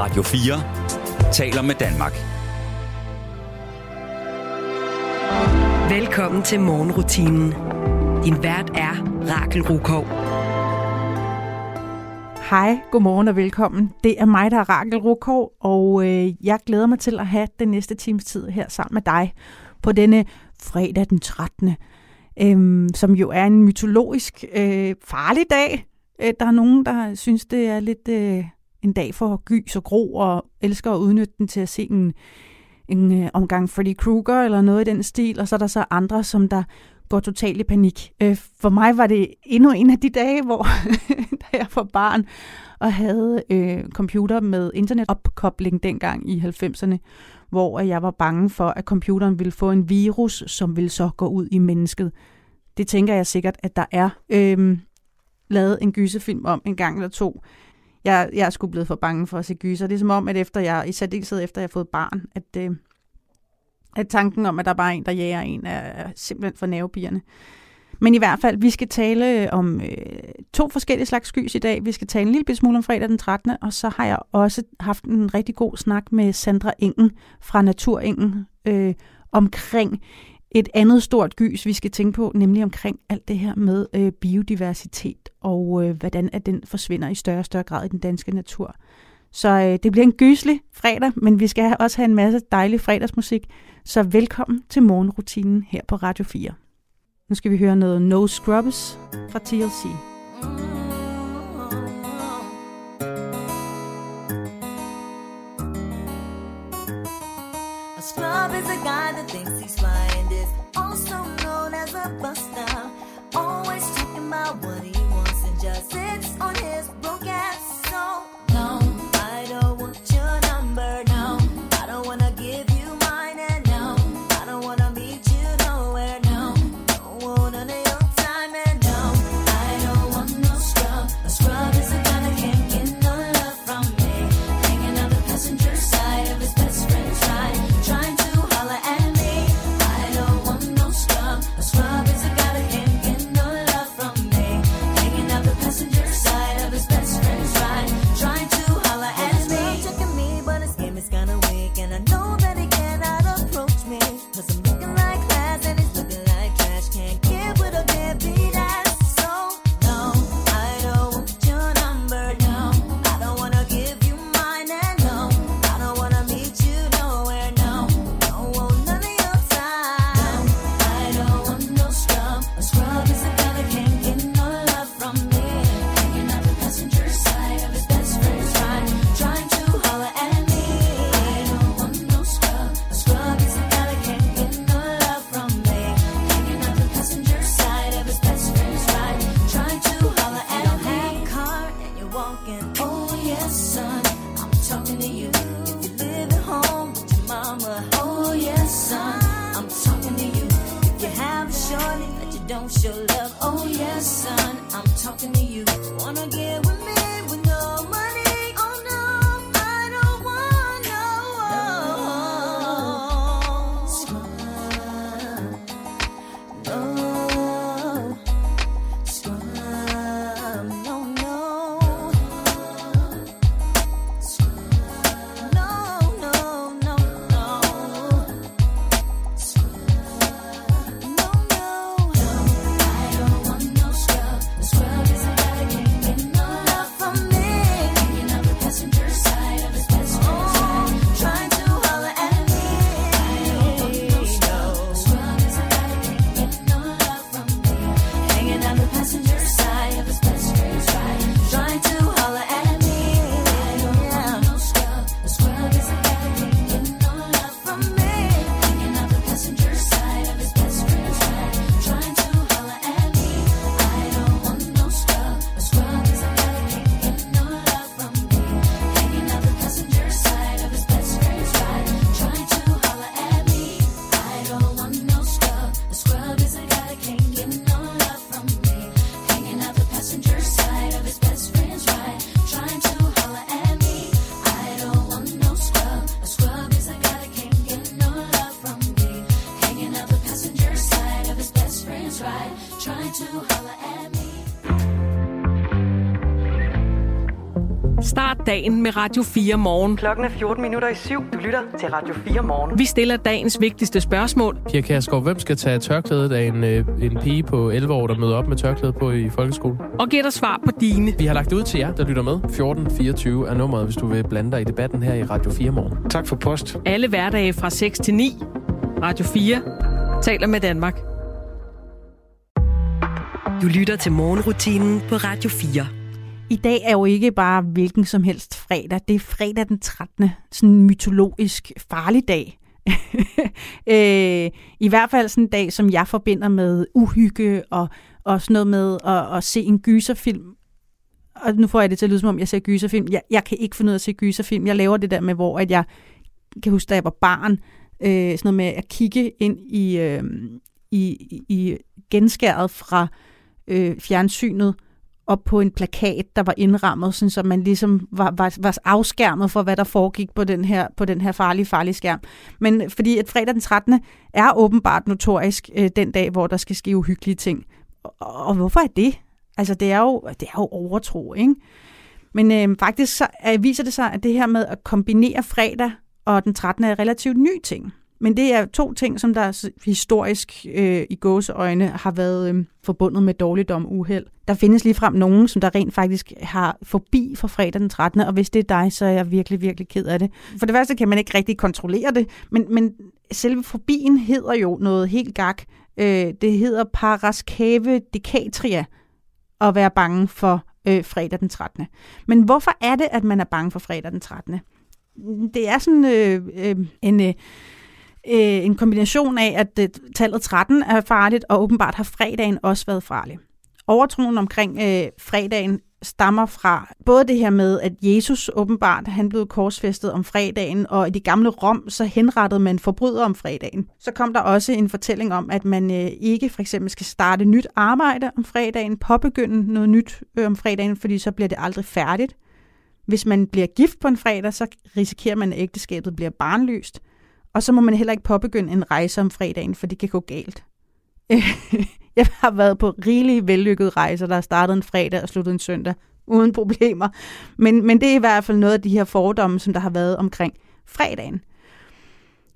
Radio 4 taler med Danmark. Velkommen til morgenrutinen. Din vært er Rakel Rukov. Hej, godmorgen og velkommen. Det er mig, der er Rakel Rukov, og øh, jeg glæder mig til at have den næste times tid her sammen med dig på denne fredag den 13. Øhm, som jo er en mytologisk øh, farlig dag. Øh, der er nogen, der synes, det er lidt øh, en dag for gys og gro, og elsker at udnytte den til at se en, en øh, omgang Freddy Krueger eller noget i den stil, og så er der så andre, som der går totalt i panik. Øh, for mig var det endnu en af de dage, hvor da jeg var barn og havde øh, computer med internetopkobling dengang i 90'erne, hvor øh, jeg var bange for, at computeren ville få en virus, som ville så gå ud i mennesket. Det tænker jeg sikkert, at der er øh, lavet en gyserfilm om en gang eller to. Jeg, jeg er sgu blevet for bange for at se gyser. Det er som om, at efter jeg, i særdeleshed efter jeg har fået barn, at, øh, at tanken om, at der bare er en, der jager en, er, er simpelthen for nervepigerne. Men i hvert fald, vi skal tale øh, om øh, to forskellige slags skys i dag. Vi skal tale en lille smule om fredag den 13. Og så har jeg også haft en rigtig god snak med Sandra Engen fra Naturengen øh, omkring et andet stort gys, vi skal tænke på, nemlig omkring alt det her med øh, biodiversitet og øh, hvordan at den forsvinder i større og større grad i den danske natur. Så øh, det bliver en gyselig fredag, men vi skal også have en masse dejlig fredagsmusik. Så velkommen til morgenrutinen her på Radio 4. Nu skal vi høre noget No Scrubs fra TLC. A scrub is a guy that thinks he's fly as. Always talking about what he wants and just Oh dagen med Radio 4 morgen. Klokken er 14 minutter i syv. Du lytter til Radio 4 morgen. Vi stiller dagens vigtigste spørgsmål. Pia Kærsgaard, hvem skal tage tørklædet af en, øh, en pige på 11 år, der møder op med tørklæde på i folkeskolen? Og giver dig svar på dine. Vi har lagt det ud til jer, der lytter med. 1424 er nummeret, hvis du vil blande dig i debatten her i Radio 4 morgen. Tak for post. Alle hverdage fra 6 til 9. Radio 4 taler med Danmark. Du lytter til morgenrutinen på Radio 4. I dag er jo ikke bare hvilken som helst fredag. Det er fredag den 13. Sådan en mytologisk farlig dag. øh, I hvert fald sådan en dag, som jeg forbinder med uhygge og, og sådan noget med at, at se en gyserfilm. Og nu får jeg det til at lyde, som om jeg ser gyserfilm. Jeg, jeg kan ikke finde ud af at se gyserfilm. Jeg laver det der med, hvor at jeg kan huske, da jeg var barn, øh, sådan noget med at kigge ind i, øh, i, i genskæret fra øh, fjernsynet, op på en plakat, der var indrammet, sådan, så man ligesom var, var, var afskærmet for, hvad der foregik på den her, på den her farlige, farlige skærm. Men fordi at fredag den 13. er åbenbart notorisk øh, den dag, hvor der skal ske uhyggelige ting. Og, og hvorfor er det? Altså, det er jo, det er jo overtro, ikke? Men øh, faktisk så øh, viser det sig, at det her med at kombinere fredag og den 13. er relativt ny ting. Men det er to ting, som der historisk øh, i gåseøjne har været øh, forbundet med dårligdom og uheld. Der findes ligefrem nogen, som der rent faktisk har forbi for fredag den 13. Og hvis det er dig, så er jeg virkelig, virkelig ked af det. For det første kan man ikke rigtig kontrollere det, men, men selve forbien hedder jo noget helt gak. Øh, det hedder paraskave decatria at være bange for øh, fredag den 13. Men hvorfor er det, at man er bange for fredag den 13.? Det er sådan øh, øh, en... Øh, øh, en kombination af, at øh, tallet 13 er farligt, og åbenbart har fredagen også været farlig. Overtroen omkring øh, fredagen stammer fra både det her med, at Jesus åbenbart han blev korsfæstet om fredagen, og i det gamle Rom, så henrettede man forbrydere om fredagen. Så kom der også en fortælling om, at man øh, ikke for eksempel skal starte nyt arbejde om fredagen, påbegynde noget nyt øh, om fredagen, fordi så bliver det aldrig færdigt. Hvis man bliver gift på en fredag, så risikerer man, at ægteskabet bliver barnløst. Og så må man heller ikke påbegynde en rejse om fredagen, for det kan gå galt. jeg har været på rigelige vellykkede rejser, der har startet en fredag og sluttet en søndag, uden problemer. Men, men det er i hvert fald noget af de her fordomme, som der har været omkring fredagen.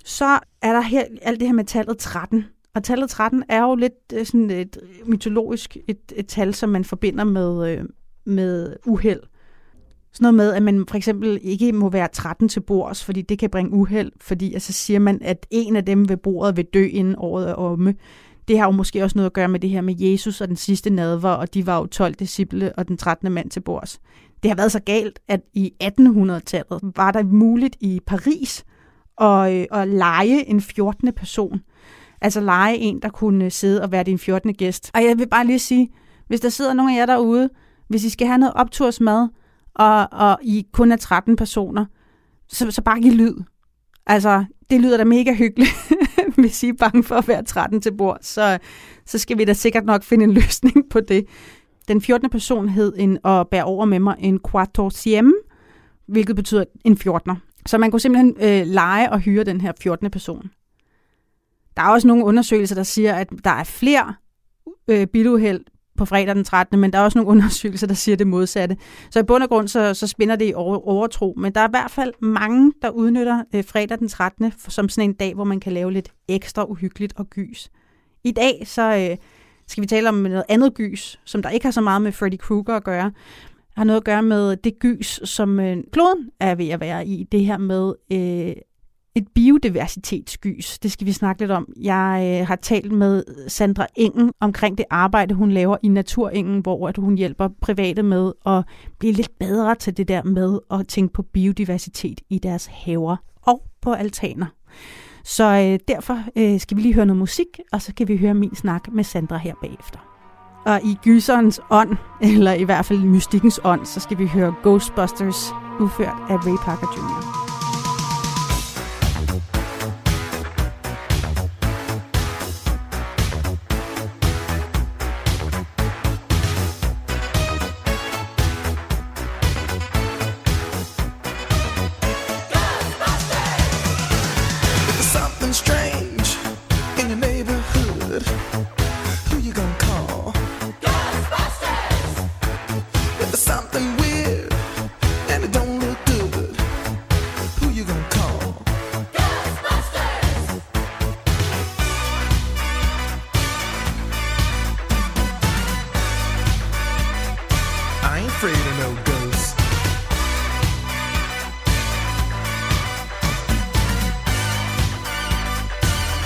Så er der her, alt det her med tallet 13. Og tallet 13 er jo lidt øh, sådan et mytologisk et, et tal, som man forbinder med, øh, med uheld. Sådan noget med, at man for eksempel ikke må være 13 til bords, fordi det kan bringe uheld, fordi altså siger man, at en af dem ved bordet vil dø inden året er omme. Det har jo måske også noget at gøre med det her med Jesus og den sidste nadver, og de var jo 12 disciple og den 13. mand til bords. Det har været så galt, at i 1800-tallet var der muligt i Paris at, øh, at lege en 14. person. Altså lege en, der kunne øh, sidde og være din 14. gæst. Og jeg vil bare lige sige, hvis der sidder nogen af jer derude, hvis I skal have noget optursmad, og, og I kun er 13 personer, så, så bare giv lyd. Altså, det lyder da mega hyggeligt, hvis I er bange for at være 13 til bord, så, så skal vi da sikkert nok finde en løsning på det. Den 14. person hed en, og bærer over med mig en quattorzième, hvilket betyder en 14'er. Så man kunne simpelthen øh, lege og hyre den her 14. person. Der er også nogle undersøgelser, der siger, at der er flere øh, biluheld på fredag den 13., men der er også nogle undersøgelser, der siger det modsatte. Så i bund og grund, så, så spænder det i over, overtro. Men der er i hvert fald mange, der udnytter øh, fredag den 13. som sådan en dag, hvor man kan lave lidt ekstra uhyggeligt og gys. I dag, så øh, skal vi tale om noget andet gys, som der ikke har så meget med Freddy Krueger at gøre, har noget at gøre med det gys, som øh, kloden er ved at være i. Det her med øh, et biodiversitetsgys. Det skal vi snakke lidt om. Jeg øh, har talt med Sandra Engen omkring det arbejde, hun laver i Naturengen, hvor at hun hjælper private med at blive lidt bedre til det der med at tænke på biodiversitet i deres haver og på altaner. Så øh, derfor øh, skal vi lige høre noget musik, og så kan vi høre min snak med Sandra her bagefter. Og i gyserens ånd, eller i hvert fald mystikkens ånd, så skal vi høre Ghostbusters udført af Ray Parker Jr.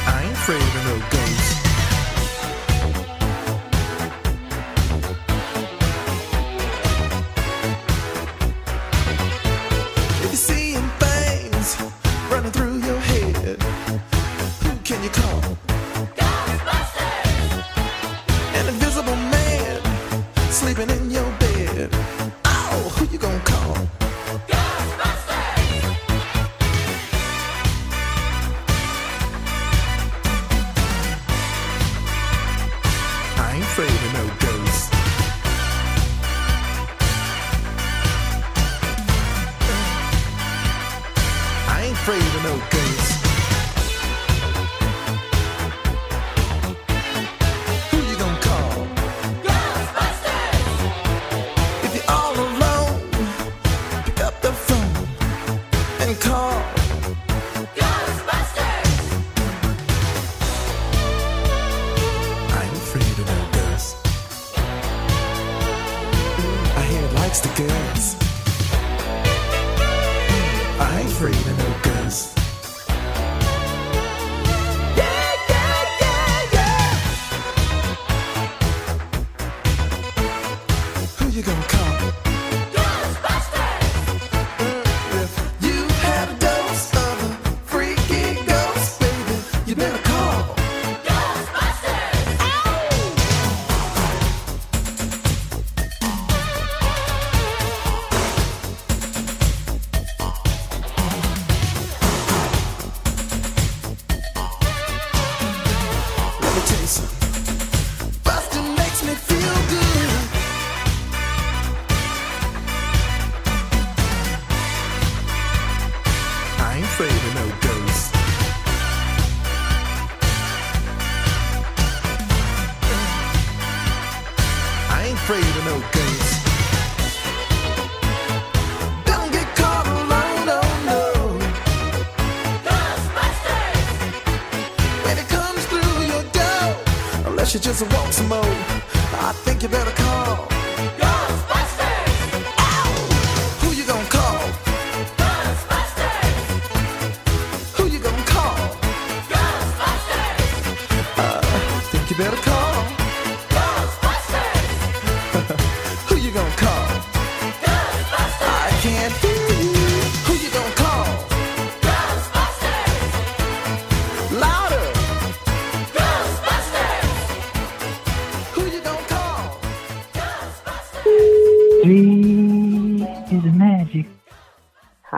I ain't afraid of no ghosts.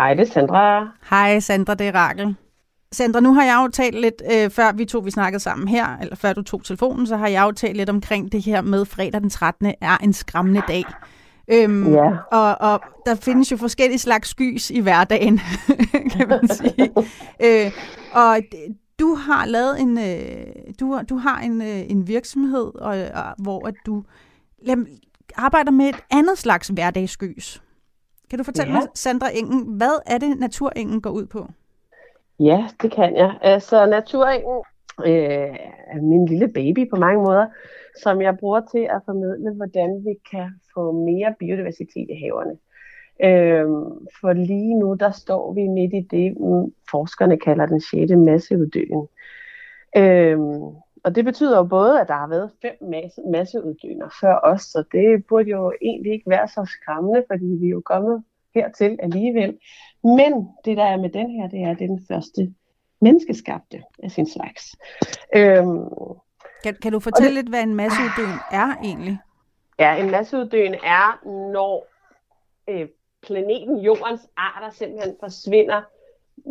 Hej, det er Sandra. Hej Sandra, det er Rakel. Sandra, nu har jeg jo talt lidt, øh, før vi to vi snakkede sammen her, eller før du tog telefonen, så har jeg jo talt lidt omkring det her med fredag den 13. er en skræmmende dag. Øhm, Ja. og, og der findes jo forskellige slags skys i hverdagen, kan man sige. øh, og du har lavet en, øh, du, du har en, øh, en virksomhed, og, og, hvor at du lad, arbejder med et andet slags hverdagsskys. Kan du fortælle Ja. mig, Sandra Engen, hvad er det, Naturengen går ud på? Ja, det kan jeg. Altså, naturengen øh, er min lille baby på mange måder, som jeg bruger til at formidle, hvordan vi kan få mere biodiversitet i haverne. Øhm, for lige nu, der står vi midt i det, mm, forskerne kalder den 6. masseuddøen. Øhm, og det betyder jo både, at der har været fem masse, masseuddøner før os, så det burde jo egentlig ikke være så skræmmende, fordi vi er jo kommet hertil alligevel. Men det, der er med den her, det er, at det er den første menneskeskabte af sin slags. Øhm, Kan, kan du fortælle lidt, hvad en masseuddøen er egentlig? Ja, en masseuddøen er, når øh, planeten Jordens arter simpelthen forsvinder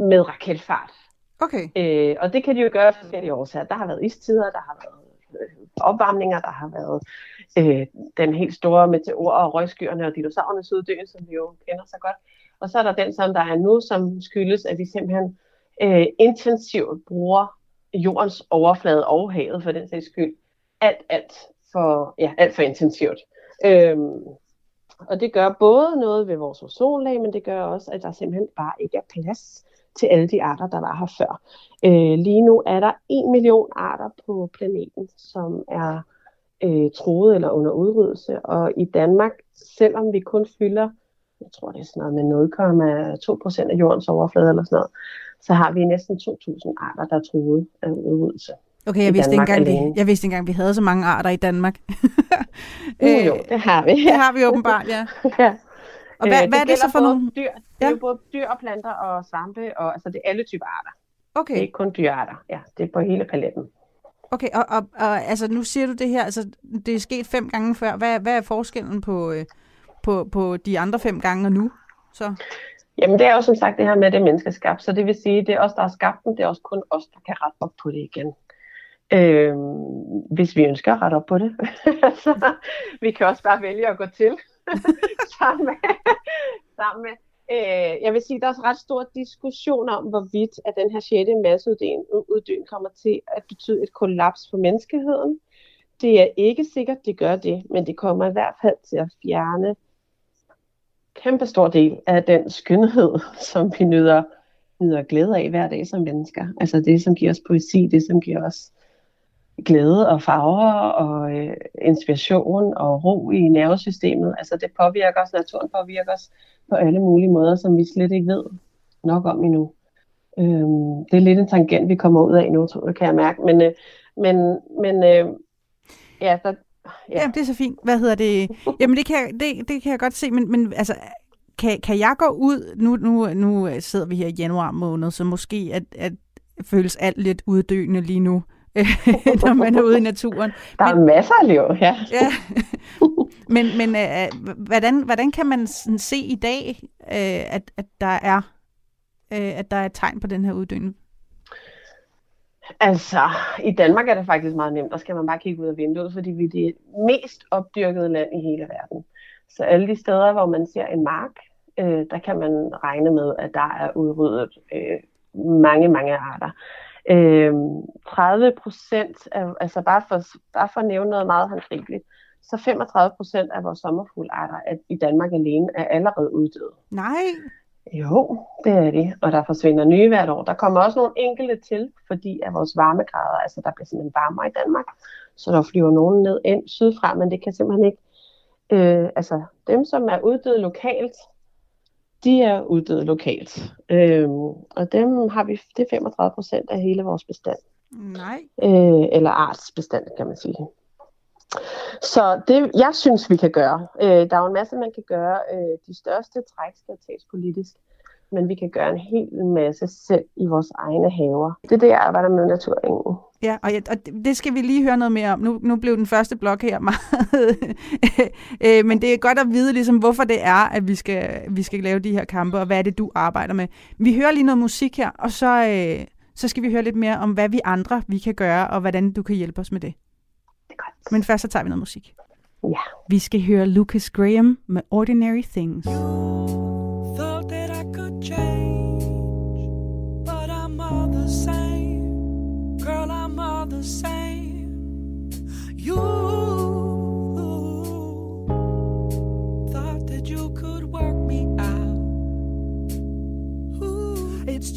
med raketfart. Okay. Øh, og det kan de jo gøre af forskellige årsager. Der har været istider, der har været øh, opvarmninger, der har været øh, den helt store meteor og røgskyerne og dinosaurernes uddøen, som vi jo kender så godt. Og så er der den, som der er nu, som skyldes, at vi simpelthen øh, intensivt bruger jordens overflade og havet for den sags skyld. Alt, alt for, ja, alt for intensivt. Øhm, og det gør både noget ved vores ozonlag, men det gør også, at der simpelthen bare ikke er plads til alle de arter, der var her før. Øh, lige nu er der en million arter på planeten, som er øh, troet eller under udryddelse. Og i Danmark, selvom vi kun fylder, jeg tror det er sådan noget med 0,2 procent af jordens overflade eller sådan noget, så har vi næsten 2.000 arter, der er troet af udryddelse. Okay, jeg vidste, Danmark engang, vi, alene. jeg vidste engang, vi havde så mange arter i Danmark. Uh, jo, det har vi. det har vi åbenbart, ja. ja. Og hvad, Øh, hvad er det så for nogle... Dyr, det Ja. er jo både dyr og planter og svampe, og altså det er alle typer arter. Det er Okay, ikke kun dyrearter. Ja, det er på hele paletten. okay og, og, og altså, nu siger du det her, altså, det er sket fem gange før. Hvad, hvad er forskellen på, øh, på, på de andre fem gange og nu? Så, Jamen det er jo som sagt det her med, at det er menneskeskabt, så det vil sige, det er os, der har skabt den, det er også kun os, der kan rette op på det igen. Øhm, hvis vi ønsker at rette op på det. så vi kan også bare vælge at gå til sammen med, sammen med øh, jeg vil sige, der er også ret stor diskussion om, hvorvidt at den her 6. masseuddøen kommer til at betyde et kollaps for menneskeheden. Det er ikke sikkert, det gør det, men det kommer i hvert fald til at fjerne kæmpe stor del af den skønhed, som vi nyder, nyder glæde af hver dag som mennesker. Altså det, som giver os poesi, det, som giver os glæde og farver og øh, inspiration og ro i nervesystemet. Altså det påvirker os, naturen påvirker os på alle mulige måder, som vi slet ikke ved nok om endnu. Øhm, det er lidt en tangent, vi kommer ud af nu, tror jeg, kan jeg mærke. Men, øh, men, men øh, ja, der, ja. Jamen, det er så fint. Hvad hedder det? Jamen, det kan, jeg- det, det kan jeg godt se, men, men altså, kan, kan jeg gå ud, nu, nu, nu sidder vi her i januar måned, så måske at, at føles alt lidt uddøende lige nu, når man er ude i naturen. der er masser af liv, ja. Ja. men men øh, hvordan, hvordan kan man sådan se i dag, øh, at, at der er øh, at der er tegn på den her uddøen? Altså, i Danmark er det faktisk meget nemt. Der skal man bare kigge ud af vinduet, fordi vi er det mest opdyrkede land i hele verden. Så alle de steder, hvor man ser en mark, øh, der kan man regne med, at der er udryddet øh, mange, mange arter. Øh, 30 procent, af, altså bare for, bare for at nævne noget meget håndgribeligt, så 35 procent af vores sommerfuglarter er, i Danmark alene er allerede uddøde. Nej. Jo, det er de, og der forsvinder nye hvert år. Der kommer også nogle enkelte til, fordi af vores varmegrader, altså der bliver simpelthen varmere i Danmark, så der flyver nogen ned ind sydfra, men det kan simpelthen ikke, øh, altså dem, som er uddøde lokalt, de er uddøde lokalt. Øh, og dem har vi, det er 35 procent af hele vores bestand, Nej. øh, eller artsbestand, kan man sige. Så det, jeg synes, vi kan gøre, øh, der er jo en masse, man kan gøre. Øh, de største træk skal tages politisk, men vi kan gøre en hel masse selv i vores egne haver. Det er det, jeg arbejder med naturingen. Ja, og, jeg, og det- skal vi lige høre noget mere om. Nu, nu blev den første blok her meget... øh, men det er godt at vide, ligesom, hvorfor det er, at vi skal, vi skal lave de her kampe, og hvad er det, du arbejder med. Vi hører lige noget musik her, og så, øh, så skal vi høre lidt mere om, hvad vi andre vi kan gøre, og hvordan du kan hjælpe os med det. Det er godt. Men først så tager vi noget musik. Ja. Vi skal høre Lucas Graham med Ordinary Things.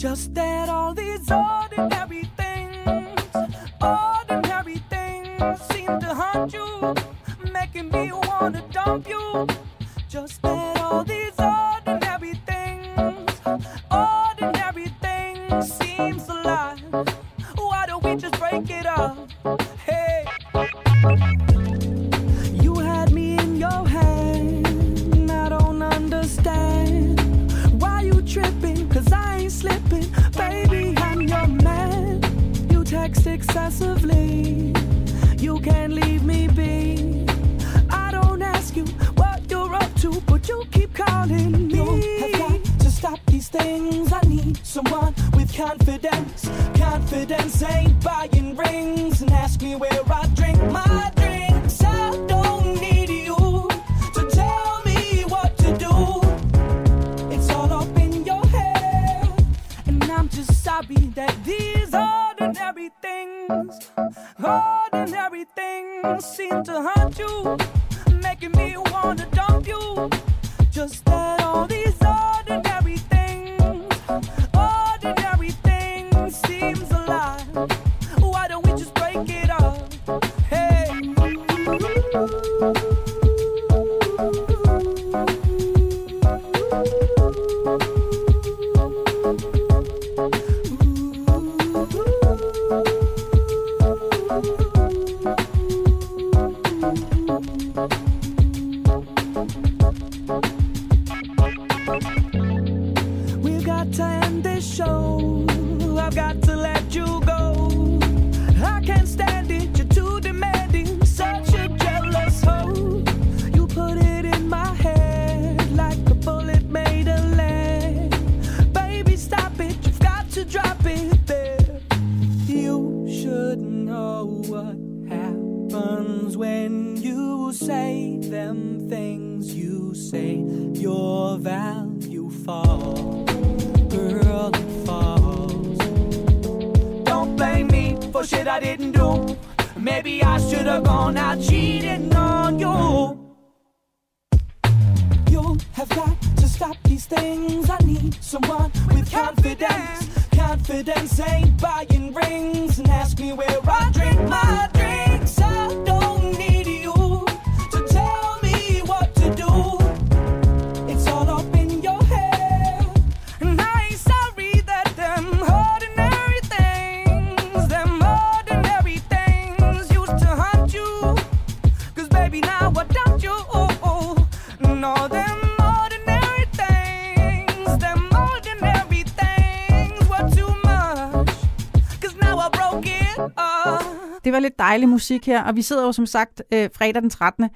Just that all these ordinary things, ordinary things seem to haunt you, making me wanna dump you. Just that all these ordinary dejlig musik her, og vi sidder jo som sagt øh, fredag den 13.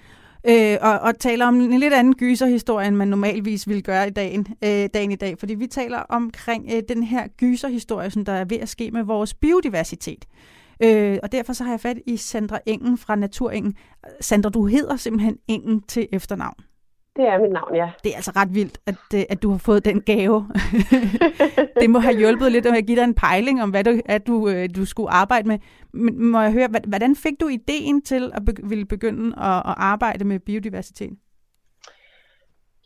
Øh, og, og taler om en lidt anden gyserhistorie, end man normalvis ville gøre i dagen, øh, dagen i dag. Fordi vi taler omkring øh, den her gyserhistorie, som der er ved at ske med vores biodiversitet. Øh, og derfor så har jeg fat i Sandra Engen fra Naturengen. Sandra, du hedder simpelthen Engen til efternavn. Det er mit navn, ja. Det er altså ret vildt, at, øh, at du har fået den gave. det må have hjulpet lidt at give dig en pejling om, hvad du, at du, øh, du skulle arbejde med. Men må jeg høre, hvordan fik du ideen til at be- ville begynde at, at arbejde med biodiversitet?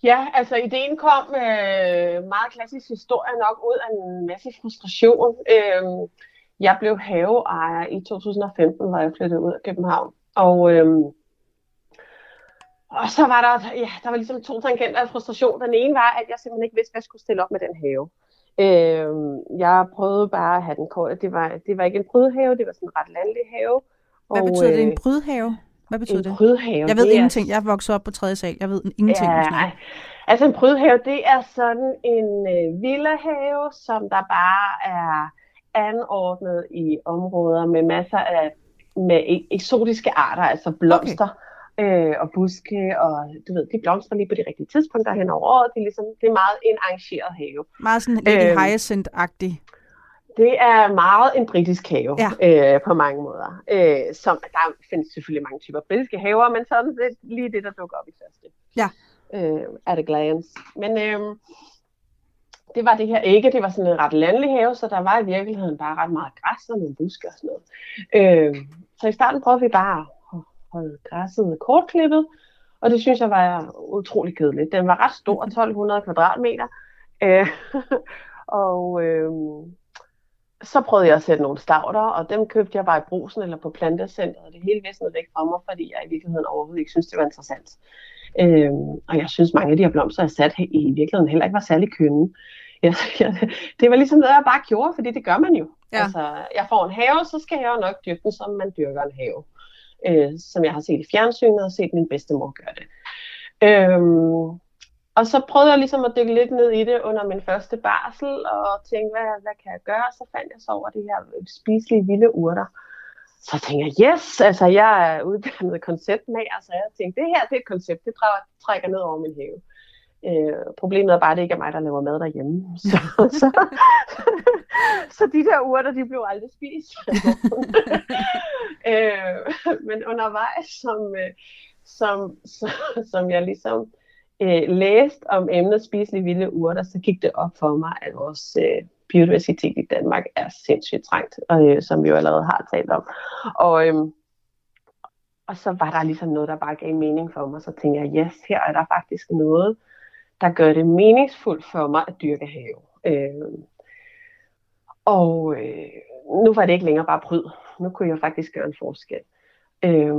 Ja, altså ideen kom øh, meget klassisk historie nok ud af en masse frustration. Øh, jeg blev haveejer i 2015, hvor jeg flyttede ud af København. Og, øh, og så var der, ja, der var ligesom to tangenter af frustration. Den ene var, at jeg simpelthen ikke vidste, hvad jeg skulle stille op med den have. Øh, jeg prøvede bare at have den kort. Det var, det var ikke en prydhave, det var sådan en ret landlig have. Hvad Og, betyder det? En øh, prydhave? Hvad betyder en det? prydhave, Jeg ved det er- ingenting. Jeg er vokset op på tredje sal. Jeg ved ingenting. Ja, sådan noget. ej. altså en prydhave, det er sådan en øh, villahave, som der bare er anordnet i områder med masser af med e- eksotiske arter, altså blomster okay. Øh, og buske, og du ved, de blomstrer lige på de rigtige tidspunkter hen over året. Det er, ligesom, det er meget en arrangeret have. Meget sådan Lady Øhm, Hyacinth-agtig. Det er meget en britisk have Ja. øh, på mange måder. Øh, som, der findes selvfølgelig mange typer britiske haver, men sådan det er lige det, der dukker op i første. Ja. Øh, at a glance. Men øh, det var det her ikke. Det var sådan en ret landlig have, så der var i virkeligheden bare ret meget græs og nogle buske og sådan noget. Øh, så i starten prøvede vi bare holde græsset kortklippet, og det synes jeg var utrolig kedeligt. Den var ret stor, 1200 kvadratmeter. Øh, og øh, så prøvede jeg at sætte nogle stavter, og dem købte jeg bare i brusen eller på plantecenteret, og det hele visnede væk fra mig, fordi jeg i virkeligheden overhovedet ikke synes, det var interessant. Øhm, og jeg synes, mange af de her blomster, jeg satte i virkeligheden heller ikke var særlig kønne. Jeg, jeg, det var ligesom noget, jeg bare gjorde, fordi det gør man jo. Ja. Altså, jeg får en have, så skal jeg jo nok dyrke den, som man dyrker en have. Øh, som jeg har set i fjernsynet og set min bedstemor gøre det. Øhm, og så prøvede jeg ligesom at dykke lidt ned i det under min første barsel, og tænkte, hvad, hvad kan jeg gøre? Så fandt jeg så over de her spiselige vilde urter. Så tænkte jeg, yes, altså jeg er uddannet konceptmager, så jeg tænkte, det her det er et koncept, det trækker ned over min have. Øh, problemet er bare, at det ikke er mig, der laver mad derhjemme. Så, så, så de der urter, de blev aldrig spist. øh, men undervejs, som, øh, som, som, som jeg ligesom øh, læste om emnet spiselige vilde urter, så gik det op for mig, at vores øh, biodiversitet i Danmark er sindssygt trængt, og, øh, som vi jo allerede har talt om. Og, øh, og så var der ligesom noget, der bare gav mening for mig. Så tænkte jeg, yes, her er der faktisk noget, der gør det meningsfuldt for mig at dyrke have. Øh, og øh, nu var det ikke længere bare pryd. Nu kunne jeg faktisk gøre en forskel. Øh,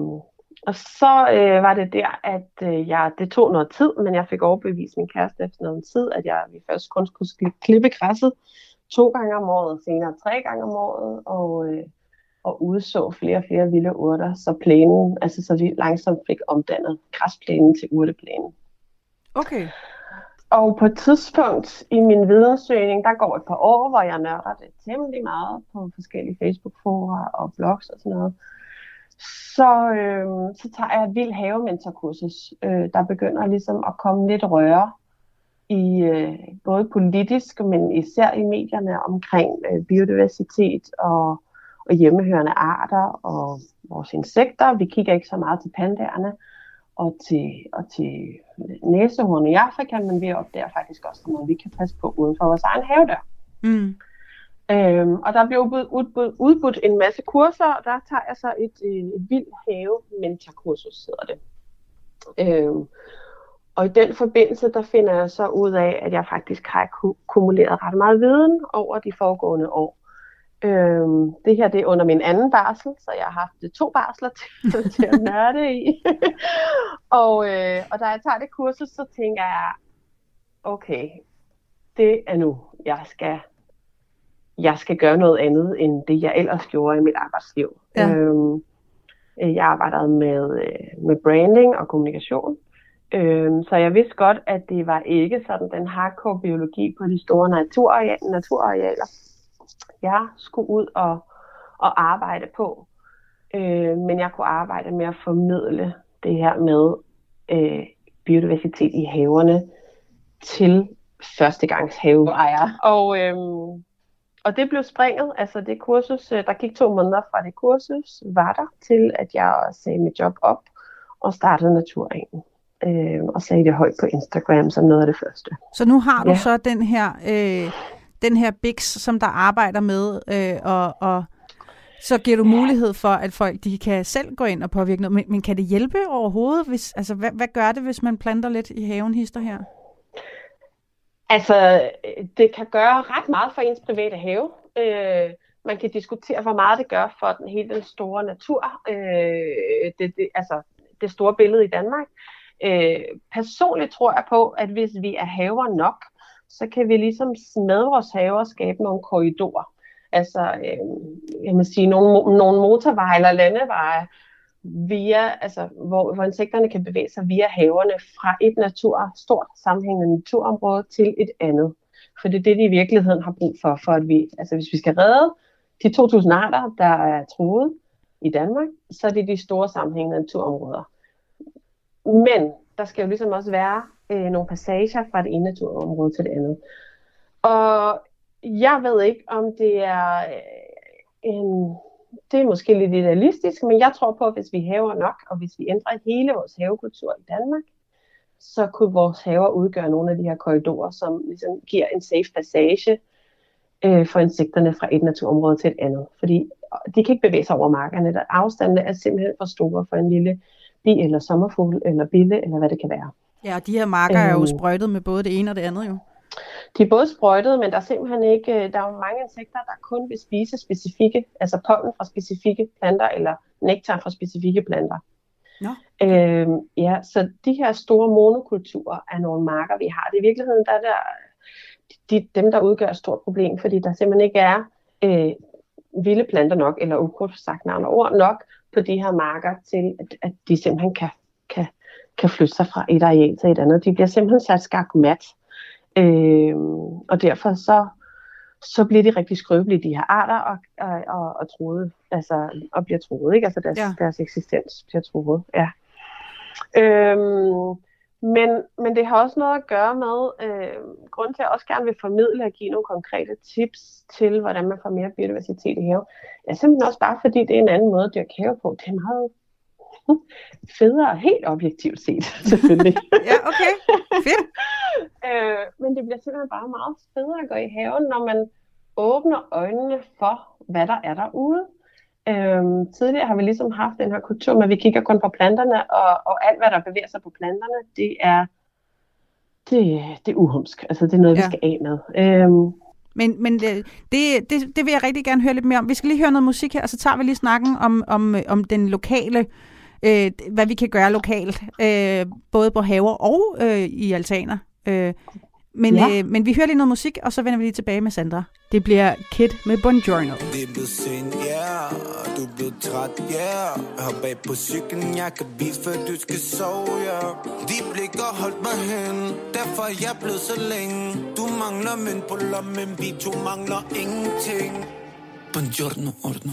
og så øh, var det der, at øh, jeg, det tog noget tid, men jeg fik overbevist min kæreste efter noget tid, at jeg vi først kun skulle klippe græsset to gange om året, senere tre gange om året, og, øh, og udså flere og flere vilde urter, så plænen, altså så vi langsomt fik omdannet græsplænen til urteplænen. Okay og på et tidspunkt i min vidensøgning, der går et par år, hvor jeg nørder det temmelig meget på forskellige Facebook-fora og blogs og sådan noget. Så, øh, så tager jeg et vild havementorkursus, øh, der begynder ligesom at komme lidt røre i øh, både politisk, men især i medierne omkring øh, biodiversitet og, og hjemmehørende arter og vores insekter. Vi kigger ikke så meget til pandaerne og til, og til næsehorn i Afrika, men vi opdager faktisk også noget, vi kan passe på uden for vores egen havedør. Mm. Øhm, og der bliver udbudt, udbudt, udbudt en masse kurser, og der tager jeg så et, øh, et vildt have mentorkursus, hedder det. Øhm, og i den forbindelse, der finder jeg så ud af, at jeg faktisk har ku- kumuleret ret meget viden over de foregående år. Øhm, det her det er under min anden barsel, så jeg har haft to barsler til, til at nørde i. og, øh, og da jeg tager det kursus, så tænker jeg, okay, det er nu, jeg skal, jeg skal gøre noget andet, end det jeg ellers gjorde i mit arbejdsliv. Ja. Øhm, øh, jeg arbejdede med, øh, med branding og kommunikation, øhm, så jeg vidste godt, at det var ikke sådan den hardcore biologi på de store naturarealer jeg skulle ud og, og arbejde på. Øh, men jeg kunne arbejde med at formidle det her med øh, biodiversitet i haverne til førstegangs haveejere. Og, øhm, og det blev springet, altså det kursus, øh, der gik to måneder fra det kursus, var der til, at jeg sagde mit job op og startede Naturringen. Øh, og sagde det højt på Instagram som noget af det første. Så nu har du Ja. så den her, øh, den her Bix, som der arbejder med, øh, og, og så giver du mulighed for, at folk de kan selv gå ind og påvirke noget. Men, men kan det hjælpe overhovedet? Hvis, altså, hvad, hvad gør det, hvis man planter lidt i haven, hister her? Altså, det kan gøre ret meget for ens private have. Øh, man kan diskutere, hvor meget det gør for den hele den store natur. Øh, det, det, altså, det store billede i Danmark. Øh, personligt tror jeg på, at hvis vi er haver nok, så kan vi ligesom med vores haver skabe nogle korridorer. Altså, øh, jeg må sige, nogle, nogle motorveje eller landeveje, via, altså, hvor, hvor insekterne kan bevæge sig via haverne fra et natur, stort sammenhængende naturområde til et andet. For det er det, de i virkeligheden har brug for, for at vi, altså hvis vi skal redde de 2.000 arter, der er truet i Danmark, så er det de store sammenhængende naturområder. Men der skal jo ligesom også være øh, nogle passager fra det ene naturområde til det andet. Og jeg ved ikke, om det er øh, en det er måske lidt idealistisk, men jeg tror på, at hvis vi haver nok, og hvis vi ændrer hele vores havekultur i Danmark, så kunne vores haver udgøre nogle af de her korridorer, som ligesom giver en safe passage øh, for insekterne fra et naturområde til et andet. Fordi de kan ikke bevæge sig over markerne. Der afstandene er simpelthen for store for en lille bi eller sommerfugl eller bille, eller hvad det kan være. Ja, og de her marker er jo Øhm. sprøjtet med både det ene og det andet jo. De er både sprøjtede, men der er simpelthen ikke, øh, der er jo mange insekter, der kun vil spise specifikke, altså pollen fra specifikke planter, eller nektar fra specifikke planter. Nå. Øhm, ja, så de her store monokulturer er nogle marker, vi har. Det er i virkeligheden, der er der, de, dem, der udgør et stort problem, fordi der simpelthen ikke er øh, vilde planter nok, eller ukrudt sagt med andre ord, nok på de her marker, til at, at de simpelthen kan, kan, flytte sig fra et areal til et andet. De bliver simpelthen sat skak mat. Øh, og derfor så, så bliver de rigtig skrøbelige, de her arter, og, og, og, og troede, altså, og bliver troet, ikke? Altså deres, Ja. deres eksistens bliver troet, ja. Øhm, men, men det har også noget at gøre med, øh, grund til, at jeg også gerne vil formidle og give nogle konkrete tips til, hvordan man får mere biodiversitet i haven. Ja, simpelthen også bare fordi, det er en anden måde at dyrke have på. Det er meget federe, helt objektivt set, selvfølgelig. Ja, okay. Fedt. øh, men det bliver simpelthen bare meget federe at gå i haven, når man åbner øjnene for, hvad der er derude. Øhm, tidligere har vi ligesom haft den her kultur med, at vi kigger kun på planterne, og, og alt, hvad der bevæger sig på planterne, det er, det, det er uhumsk. Altså, det er noget, ja. Vi skal af med. Øhm, Men, men det, det, det, det vil jeg rigtig gerne høre lidt mere om. Vi skal lige høre noget musik her, og så tager vi lige snakken om, om, om den lokale, øh, hvad vi kan gøre lokalt, øh, både på haver og øh, i altaner. Øh, Men, Ja. øh, men vi hører lige noget musik, og så vender vi lige tilbage med Sandra. Det bliver Kid med Buongiorno. Det er blevet sent, ja yeah. Du er blevet træt, ja yeah. Hop bag på cyklen, jeg kan vise, før du skal sove, ja De blikker holdt mig hen Derfor er jeg blevet så længe Du mangler mønt på lommen Vi to mangler ingenting Buongiorno, ordno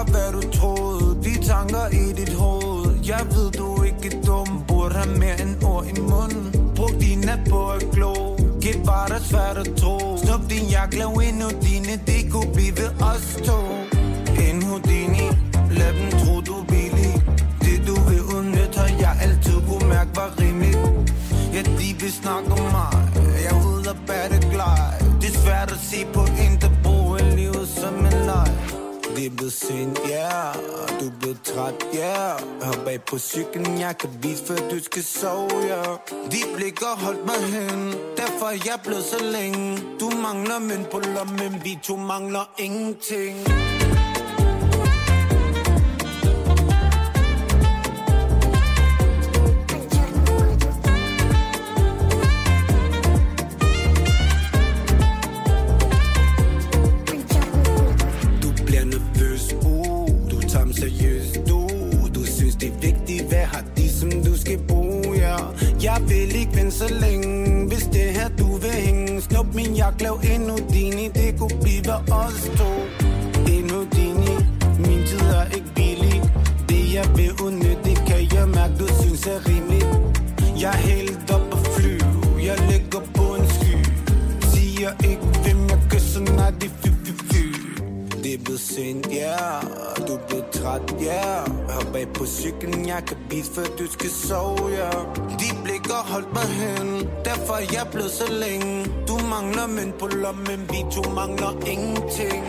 Jeg hvad du troede. De tanker i dit hoved. Jeg ved, du ikke er dum. Burde have mere end ord i munden. Brug din nat på at glo. Gæt bare, der svært at tro. Snup din jakke, lav endnu dine. Det kunne blive ved os to. En Houdini. Lad dem tro, du er billig. Det du vil udnytte Har jeg altid kunne mærke var rimeligt. Ja, de vil snakke om mig. Det er blevet sent, yeah. Du er blevet træt, yeah. Hop bag på cyklen, jeg kan vise, før du skal sove, yeah. De blikker holdt mig hen Derfor er jeg blevet så længe Du mangler mønt på lommen Vi to mangler ingenting jeg min endnu dini, det kunne blive os to. Endnu dini, min tid er ikke billig. Det jeg vil udnytte, det kan jeg mærke, du synes er rimeligt. Jeg er helt sent, ja yeah. Du er blevet træt, ja yeah. Hop bag på cyklen, jeg kan beat, før du skal sove, ja yeah. De blik har holdt mig hen Derfor er jeg blevet så længe Du mangler mønt på lommen Vi to mangler ingenting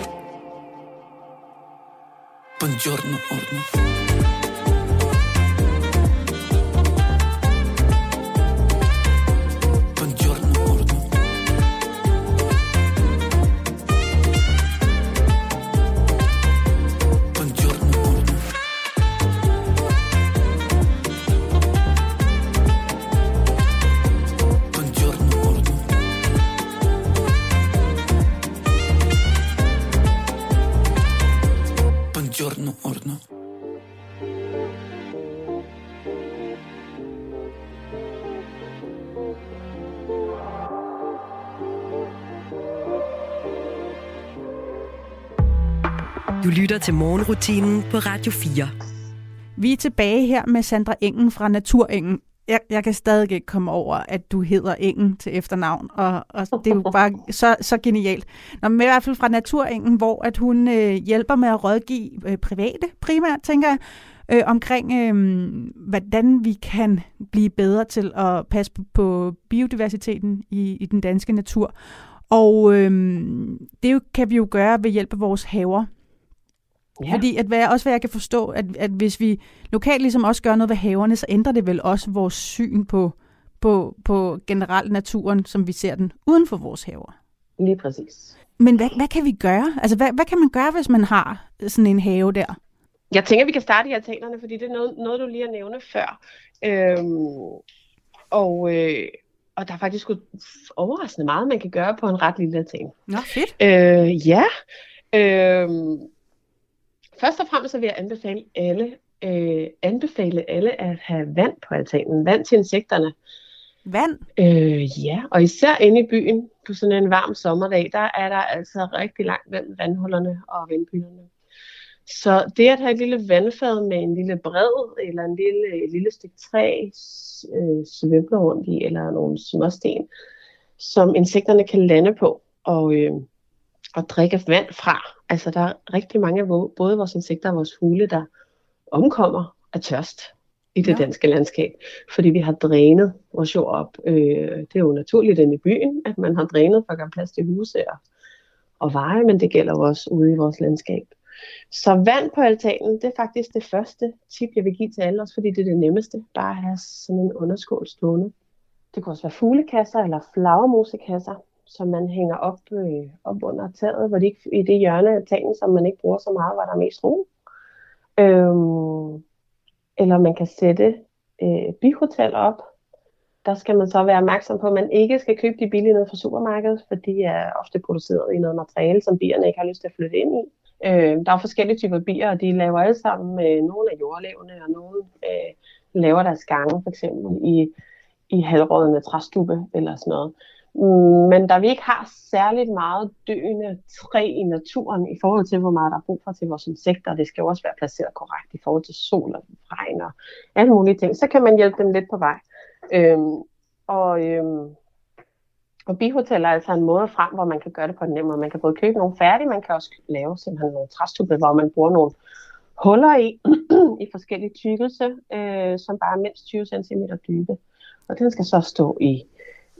Buongiorno, ordno til morgenrutinen på Radio 4. Vi er tilbage her med Sandra Engen fra Naturengen. Jeg, jeg kan stadig ikke komme over, at du hedder Engen til efternavn, og, og det er jo bare så, så genialt. Nå, men i hvert fald fra Naturengen, hvor at hun øh, hjælper med at rådgive øh, private primært, tænker jeg, øh, omkring, øh, hvordan vi kan blive bedre til at passe på, på biodiversiteten i, i den danske natur. Og øh, det kan vi jo gøre ved hjælp af vores haver. Ja. Fordi at hvad, også hvad jeg kan forstå, at, at hvis vi lokalt ligesom også gør noget ved haverne, så ændrer det vel også vores syn på, på, på generelt naturen, som vi ser den uden for vores haver. Lige præcis. Men hvad, hvad kan vi gøre? Altså, hvad, hvad kan man gøre, hvis man har sådan en have der? Jeg tænker, vi kan starte i altanerne, fordi det er noget, noget du lige har nævnt før. Øhm, og, øh, og der er faktisk overraskende meget, man kan gøre på en ret lille altan. Nå, fedt. Øh, ja. Øh, først og fremmest så vil jeg anbefale alle, øh, anbefale alle at have vand på altanen. Vand til insekterne. Vand? Øh, ja, og især inde i byen på sådan en varm sommerdag, der er der altså rigtig langt mellem vandhullerne og vandpylerne. Så det at have et lille vandfad med en lille bred eller en lille, et lille stykke træ øh, svømler rundt i, eller nogle småsten, som insekterne kan lande på og, øh, og drikke vand fra. Altså der er rigtig mange af både vores insekter og vores fugle, der omkommer af tørst i det Ja. ja. danske landskab, fordi vi har drænet vores jord op. Øh, det er jo naturligt inde i byen, at man har drænet for at gøre plads til huse og, og veje, men det gælder jo også ude i vores landskab. Så vand på altanen, det er faktisk det første tip, jeg vil give til alle, også fordi det er det nemmeste. Bare at have sådan en underskål stående. det kunne også være fuglekasser eller flagermusekasser, som man hænger op, øh, op under taget, hvor det ikke, i det hjørne af tagen, som man ikke bruger så meget, hvor der er mest ro. Øhm, eller man kan sætte øh, bihotel op. Der skal man så være opmærksom på, at man ikke skal købe de billige ned fra supermarkedet, for de er ofte produceret i noget materiale, som bierne ikke har lyst til at flytte ind i. Øh, der er forskellige typer bier, og de laver alle sammen øh, nogle af jordlevende, og nogle øh, laver deres gange, for eksempel i, i halvrådende træstube eller sådan noget. Men da vi ikke har særligt meget døende træ i naturen i forhold til, hvor meget der er brug for til vores insekter, det skal jo også være placeret korrekt i forhold til sol og regn og alle mulige ting, så kan man hjælpe dem lidt på vej. Øhm, og, øhm, og bihoteller er altså en måde frem, hvor man kan gøre det på en nem måde. Man kan både købe nogle færdige, man kan også lave simpelthen nogle træstubbe, hvor man bruger nogle huller i, i forskellige tykkelse, øh, som bare er mindst 20 cm dybe. Og den skal så stå i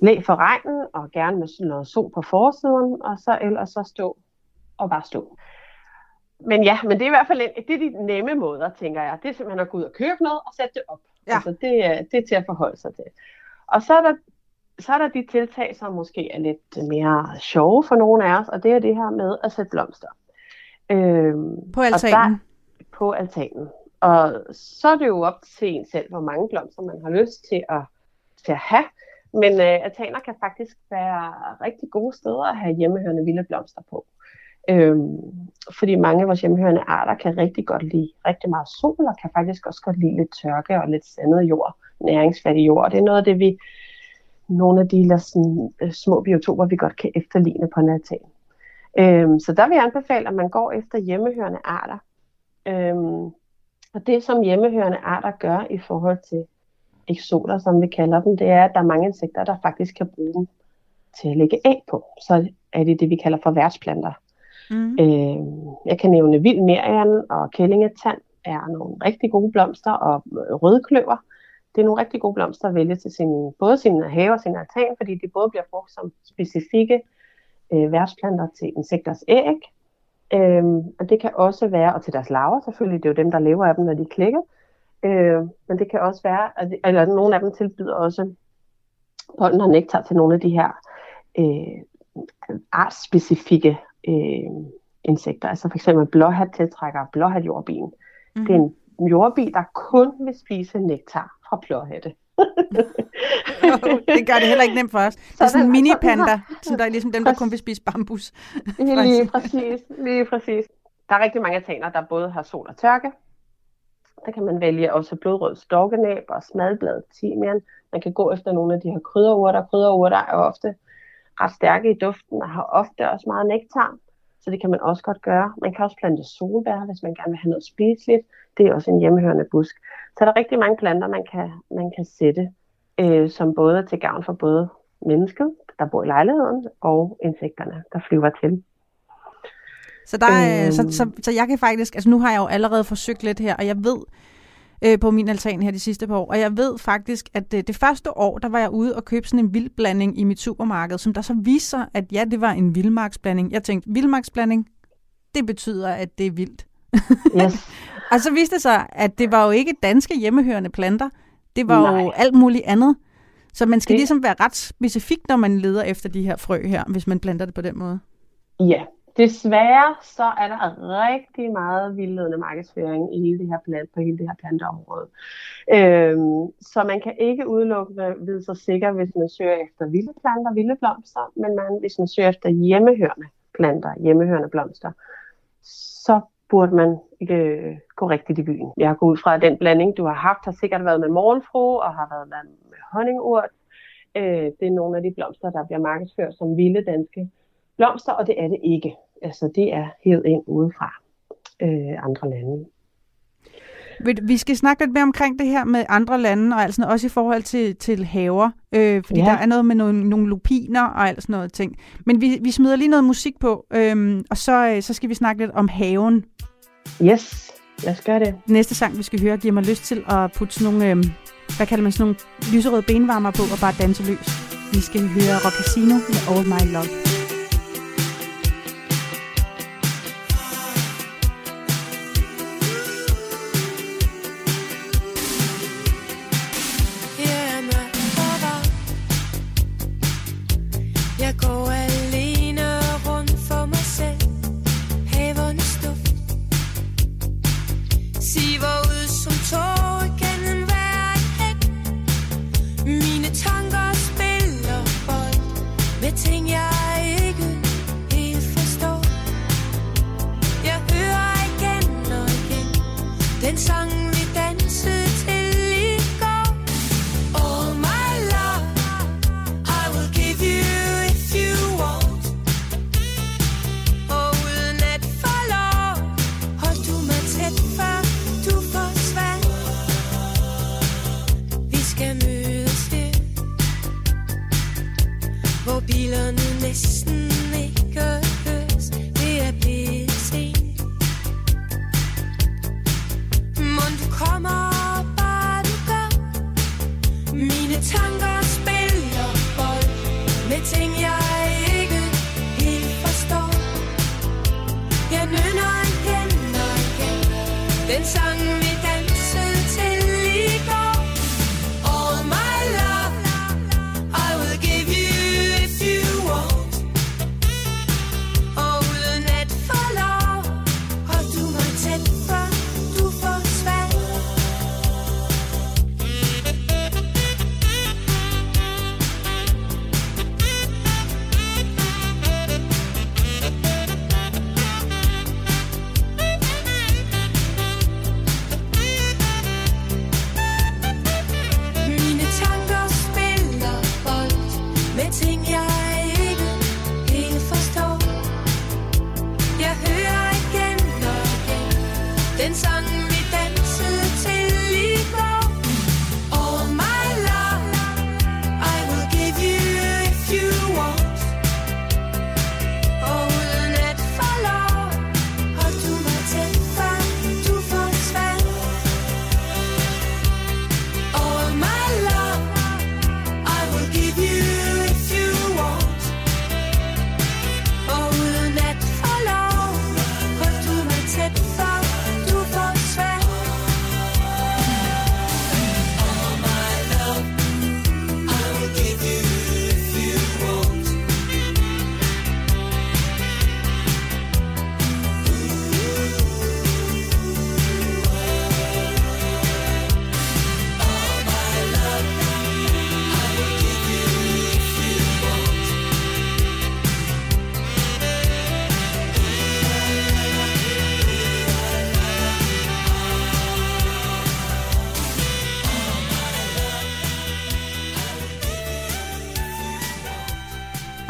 læ for regnen, og gerne med noget sol på forsiden, og så ellers så stå og bare stå. Men ja, men det er i hvert fald en, det er de nemme måder, tænker jeg. Det er simpelthen at gå ud og købe noget og sætte det op. Ja. Altså, det, er, det er til at forholde sig til. Og så er der så er der de tiltag, som måske er lidt mere sjove for nogle af os, og det er det her med at sætte blomster. Øhm, På altanen? Der, på altanen. Og så er det jo op til en selv, hvor mange blomster man har lyst til at, til at have. Men øh, altaner kan faktisk være rigtig gode steder at have hjemmehørende vilde blomster på. Øhm, fordi mange af vores hjemmehørende arter kan rigtig godt lide rigtig meget sol, og kan faktisk også godt lide lidt tørke og lidt sandet jord, næringsfattig jord. Og det er noget af det, vi, nogle af de der sådan, øh, små biotoper, vi godt kan efterligne på en altan. Øhm, så der vil jeg anbefale, at man går efter hjemmehørende arter. Øhm, og det, som hjemmehørende arter gør i forhold til eksoter, som vi kalder dem, det er, at der er mange insekter, der faktisk kan bruge dem til at lægge æg på. Så er det det, vi kalder for værtsplanter. Mm. Øh, jeg kan nævne vild merian og kællingetand er nogle rigtig gode blomster, og rødkløver. Det er nogle rigtig gode blomster at vælge til sin, både sin have og sin altan, fordi de både bliver brugt som specifikke øh, værtsplanter til insekters æg, Øhm, og det kan også være, og til deres larver selvfølgelig, det er jo dem, der lever af dem, når de klikker. Øh, men det kan også være, at, eller nogle af dem tilbyder også pollen og nektar til nogle af de her øh, artsspecifikke øh, insekter. Altså for eksempel blåhat tiltrækker blåhatjordbien. Mm-hmm. Det er en jordbi, der kun vil spise nektar fra blåhatte. det gør det heller ikke nemt for os. Det er sådan en mini-panda, sådan som der er ligesom dem, der kun vil spise bambus. Lige præcis, lige præcis. Der er rigtig mange altaner, der både har sol og tørke. Der kan man vælge også blodrød storkenæb og smadbladet timian. Man kan gå efter nogle af de her krydderurter. Krydderurter er ofte ret stærke i duften og har ofte også meget nektar. Så det kan man også godt gøre. Man kan også plante solbær, hvis man gerne vil have noget spiseligt. Det er også en hjemmehørende busk. Så der er rigtig mange planter, man kan, man kan sætte, øh, som både er til gavn for både mennesket, der bor i lejligheden, og insekterne, der flyver til. Så, der er, Øhm. så, så, så jeg kan faktisk, altså nu har jeg jo allerede forsøgt lidt her, og jeg ved øh, på min altan her de sidste par år, og jeg ved faktisk, at øh, det første år, der var jeg ude og købe sådan en vildblanding i mit supermarked, som der så viser sig, at ja, det var en vildmarksblanding. Jeg tænkte, vildmarksblanding, det betyder, at det er vildt. Yes. og så viste det sig, at det var jo ikke danske hjemmehørende planter, det var Nej. jo alt muligt andet. Så man skal Det- ligesom være ret specifik, når man leder efter de her frø her, hvis man planter det på den måde. Ja, desværre så er der rigtig meget vildledende markedsføring i hele det her plant, på hele det her planteområde. Øhm, så man kan ikke udelukkende vide sig sikker, hvis man søger efter vilde planter, vilde blomster, men man, hvis man søger efter hjemmehørende planter, hjemmehørende blomster, så burde man øh, gå rigtigt i byen. Jeg går ud fra, at den blanding, du har haft, har sikkert været med morgenfru og har været med honningurt. Øh, det er nogle af de blomster, der bliver markedsført som vilde danske blomster, og det er det ikke. Altså, det er helt ind udefra øh, andre lande. Vi skal snakke lidt mere omkring det her med andre lande, og altså også i forhold til, til haver, øh, fordi ja. der er noget med nogle, nogle lupiner og alt sådan noget ting. Men vi, vi smider lige noget musik på, øh, og så, øh, så skal vi snakke lidt om haven. Yes, lad os gøre det. Næste sang, vi skal høre, giver mig lyst til at putte sådan nogle, øh, hvad kalder man sådan nogle lyserøde benvarmer på og bare danse løs. Vi skal høre Rock Casino med All My Love. Den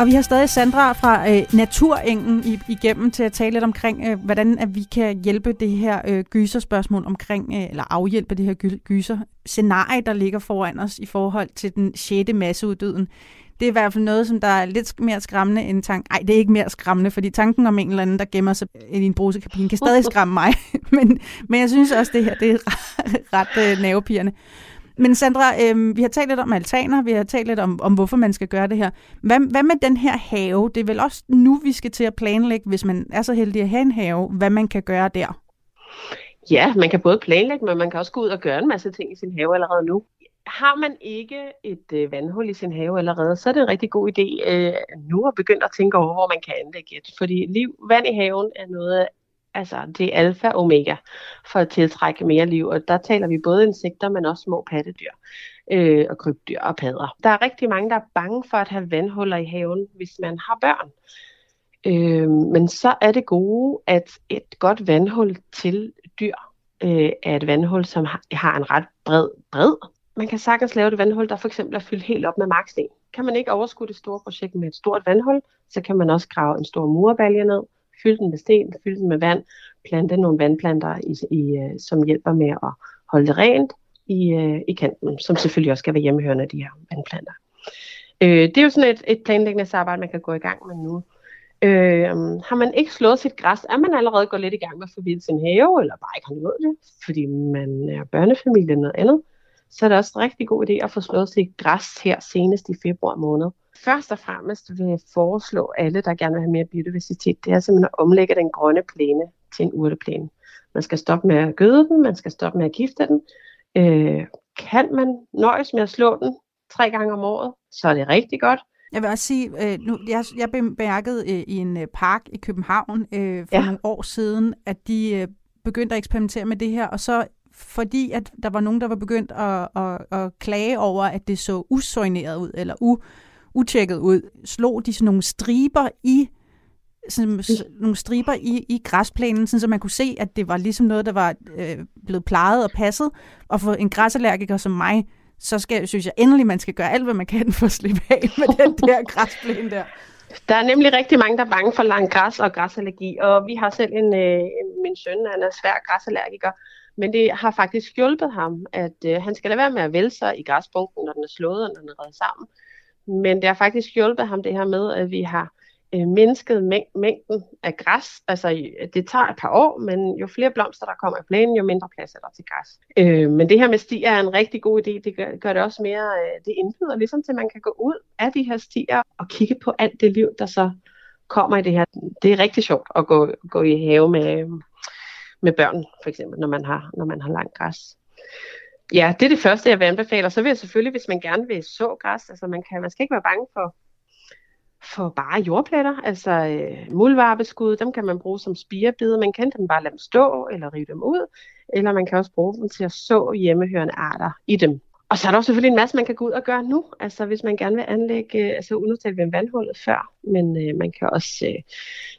Og vi har stadig Sandra fra øh, Naturengen igennem til at tale lidt omkring, øh, hvordan at vi kan hjælpe det her øh, gyserspørgsmål omkring, øh, eller afhjælpe det her gy- gyser-scenarie, der ligger foran os i forhold til den 6. masseuddøden. Det er i hvert fald noget, som der er lidt mere skræmmende end tanken. Nej, det er ikke mere skræmmende, fordi tanken om en eller anden, der gemmer sig i en brusekabine, kan stadig skræmme mig. men, men jeg synes også, det her det er ret, ret øh, nervepirrende. Men Sandra, øh, vi har talt lidt om altaner, vi har talt lidt om, om, hvorfor man skal gøre det her. Hvad, hvad med den her have? Det er vel også nu, vi skal til at planlægge, hvis man er så heldig at have en have, hvad man kan gøre der. Ja, man kan både planlægge, men man kan også gå ud og gøre en masse ting i sin have allerede nu. Har man ikke et øh, vandhul i sin have allerede, så er det en rigtig god idé øh, nu at begynde at tænke over, hvor man kan anlægge et. Fordi liv, vand i haven er noget, altså det er alfa og omega for at tiltrække mere liv. Og der taler vi både insekter, men også små pattedyr øh, og krybdyr og padder. Der er rigtig mange, der er bange for at have vandhuller i haven, hvis man har børn. Øh, men så er det gode, at et godt vandhul til dyr øh, er et vandhul, som har, har en ret bred bred. Man kan sagtens lave et vandhul, der for eksempel er fyldt helt op med marksten. Kan man ikke overskue det store projekt med et stort vandhul, så kan man også grave en stor murbalje ned, fylde den med sten, fylde den med vand, plante nogle vandplanter, i, i, øh, som hjælper med at holde det rent i, øh, i kanten, som selvfølgelig også skal være hjemmehørende af de her vandplanter. Øh, det er jo sådan et, et planlægningsarbejde, man kan gå i gang med nu. Øh, har man ikke slået sit græs, er man allerede gået lidt i gang med at forvilde sin have, eller bare ikke har nået det, fordi man er børnefamilie eller noget andet, så er det også en rigtig god idé at få slået sit græs her senest i februar måned. Først og fremmest vil jeg foreslå alle, der gerne vil have mere biodiversitet, det er simpelthen at omlægge den grønne plæne til en urteplæne. Man skal stoppe med at gøde den, man skal stoppe med at gifte den. Øh, kan man nøjes med at slå den tre gange om året, så er det rigtig godt. Jeg vil også sige, øh, nu, jeg, jeg bemærkede øh, i en øh, park i København øh, for ja. nogle år siden, at de øh, begyndte at eksperimentere med det her, og så fordi at der var nogen, der var begyndt at, at, at klage over, at det så usøjneret ud, eller u, utjekket ud, slog de sådan nogle striber i sådan, s- nogle striber i, i græsplænen, sådan, så man kunne se, at det var ligesom noget, der var øh, blevet plejet og passet. Og for en græsallergiker som mig, så skal, synes jeg endelig, man skal gøre alt, hvad man kan for at slippe af med den der græsplæne der. Der er nemlig rigtig mange, der er bange for lang græs og græsallergi, og vi har selv en, øh, min søn, han er svær græsallergiker, men det har faktisk hjulpet ham, at øh, han skal lade være med at vælge sig i græsbunken, når den er slået og når den er reddet sammen. Men det har faktisk hjulpet ham det her med, at vi har øh, mindsket mæng- mængden af græs. Altså, det tager et par år, men jo flere blomster, der kommer i plænen, jo mindre plads er der til græs. Øh, men det her med stier er en rigtig god idé. Det gør, gør det også mere, øh, det indbyder ligesom til, at man kan gå ud af de her stier og kigge på alt det liv, der så kommer i det her. Det er rigtig sjovt at gå, gå i have med, med børn, for eksempel, når man har, når man har langt græs. Ja, det er det første, jeg vil anbefale. Og så vil jeg selvfølgelig, hvis man gerne vil så græs, altså man, kan, man skal ikke være bange for, for bare jordpletter, altså øh, muldvarpeskud, dem kan man bruge som spirebide. Man kan dem bare lade dem stå, eller rive dem ud, eller man kan også bruge dem til at så hjemmehørende arter i dem. Og så er der også selvfølgelig en masse, man kan gå ud og gøre nu. Altså hvis man gerne vil anlægge, øh, altså nu talte vi om vandhullet før, men øh, man kan også øh,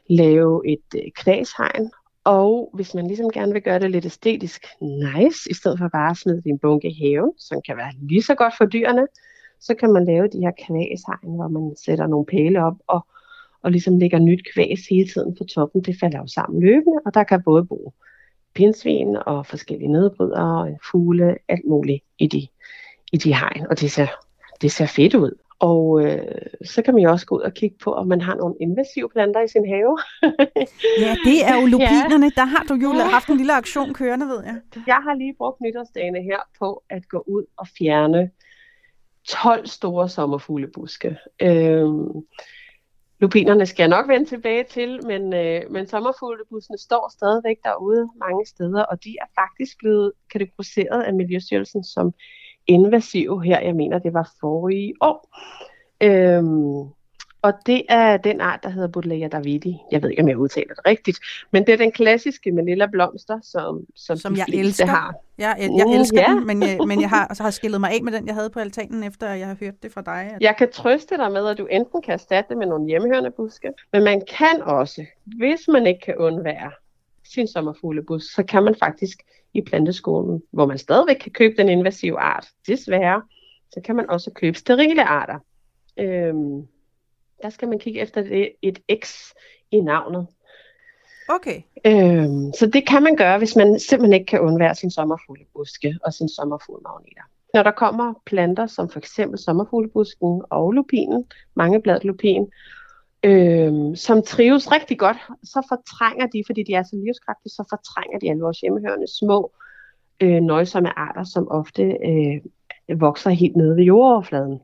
lave et øh, knashegn. Og hvis man ligesom gerne vil gøre det lidt æstetisk nice, i stedet for bare at smide din bunke i haven, som kan være lige så godt for dyrene, så kan man lave de her kvæshegn, hvor man sætter nogle pæle op og, og ligesom lægger nyt kvæs hele tiden på toppen. Det falder jo sammen løbende, og der kan både bo pindsvin og forskellige nedbrydere og fugle, alt muligt i de, i de hegn, og det ser, det ser fedt ud. Og øh, så kan man jo også gå ud og kigge på, om man har nogle invasive planter i sin have. Ja, det er jo lupinerne. Der har du jo haft en lille aktion kørende, ved jeg. Jeg har lige brugt nytårsdagene her på at gå ud og fjerne 12 store sommerfuglebuske. Øhm, lupinerne skal jeg nok vende tilbage til, men, øh, men sommerfuglebuskene står stadigvæk derude mange steder, og de er faktisk blevet kategoriseret af Miljøstyrelsen som invasive her. Jeg mener, det var forrige år. Øhm, og det er den art, der hedder Buddleia davidi. Jeg ved ikke, om jeg udtaler det rigtigt, men det er den klassiske med lilla blomster, som, som, Som jeg elsker. har. Jeg, jeg, jeg Mm, elsker ja. den, men jeg, men jeg har, så har skillet mig af med den, jeg havde på altanen, efter jeg har hørt det fra dig. At... Jeg kan trøste dig med, at du enten kan erstatte det med nogle hjemmehørende buske, men man kan også, hvis man ikke kan undvære sin sommerfuglebus, så kan man faktisk i planteskolen, hvor man stadigvæk kan købe den invasive art, desværre, så kan man også købe sterile arter. Øhm, der skal man kigge efter det, et X i navnet. Okay. Øhm, så det kan man gøre, hvis man simpelthen ikke kan undvære sin sommerfuglebuske og sin sommerfuglmagneter. Når der kommer planter som for eksempel sommerfuglebusken og lupinen, mangebladet lupin, øhm, som trives rigtig godt, så fortrænger de, fordi de er så livskraftige, så fortrænger de alle vores hjemmehørende små øh, nøjsomme arter, som ofte øh, vokser helt nede ved jordoverfladen.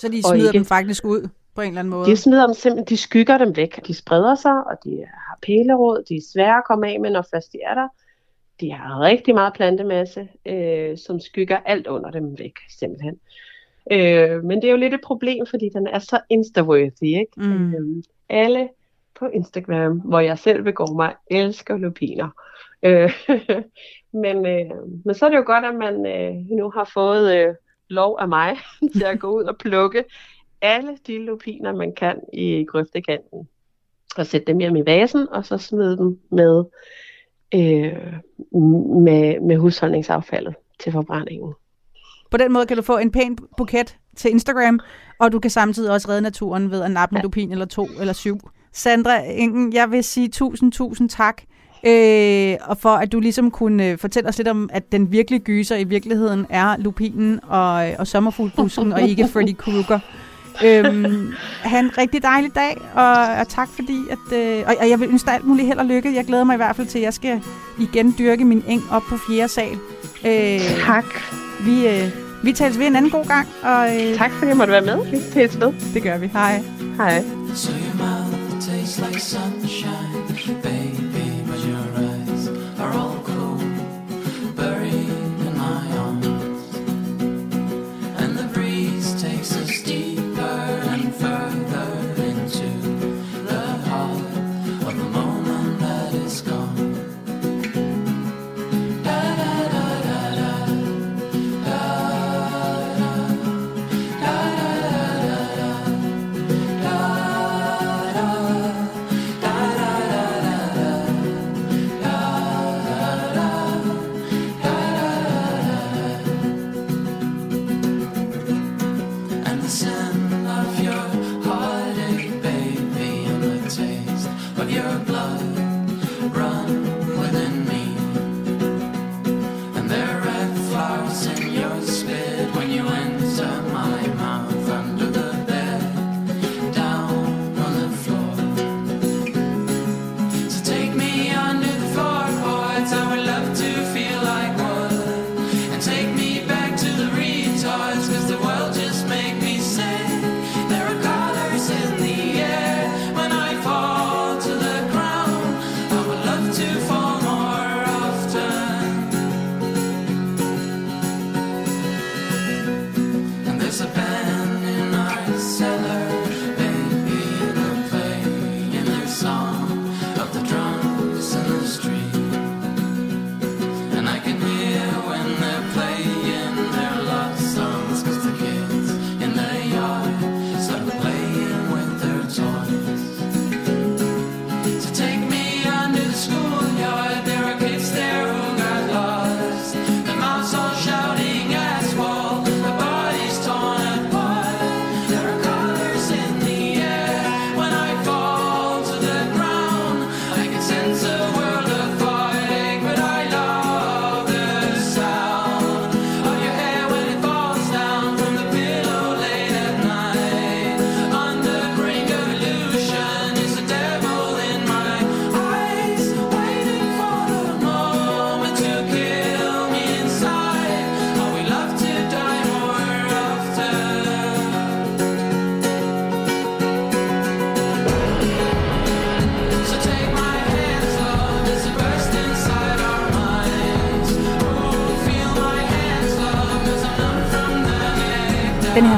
Så de smider ikke- dem faktisk ud på en eller anden måde. De smider dem simpelthen, de skygger dem væk. De spreder sig, og de har pælerod, de er svære at komme af med, når først de er der. De har rigtig meget plantemasse, øh, som skygger alt under dem væk, simpelthen. Øh, men det er jo lidt et problem, fordi den er så insta-worthy, ikke? Mm. Øh, alle på Instagram, hvor jeg selv begår mig, elsker lupiner. Øh, men, øh, men så er det jo godt, at man øh, nu har fået øh, lov af mig til at gå ud og plukke alle de lupiner, man kan i grøftekanten. Og sætte dem hjem i vasen, og så smide dem med, øh, med, med husholdningsaffaldet til forbrændingen. På den måde kan du få en pæn buket til Instagram, og du kan samtidig også redde naturen ved at nappe en lupin eller to eller syv. Sandra Engen, jeg vil sige tusind, tusind tak. Øh, og for at du ligesom kunne øh, fortælle os lidt om, at den virkelige gyser i virkeligheden er lupinen og, og sommerfuglbusken, og ikke Freddy Krueger. Øhm, ha' en rigtig dejlig dag, og, og tak fordi, at, øh, og, og jeg vil ønske dig alt muligt held og lykke. Jeg glæder mig i hvert fald til, at jeg skal igen dyrke min eng op på fjerde sal. Øh, tak. Vi, øh, vi tales ved en anden god gang. Og, øh, tak fordi jeg måtte være med. Vi tales ved. Det gør vi. Hej. Hej. So your mouth tastes like sunshine, baby,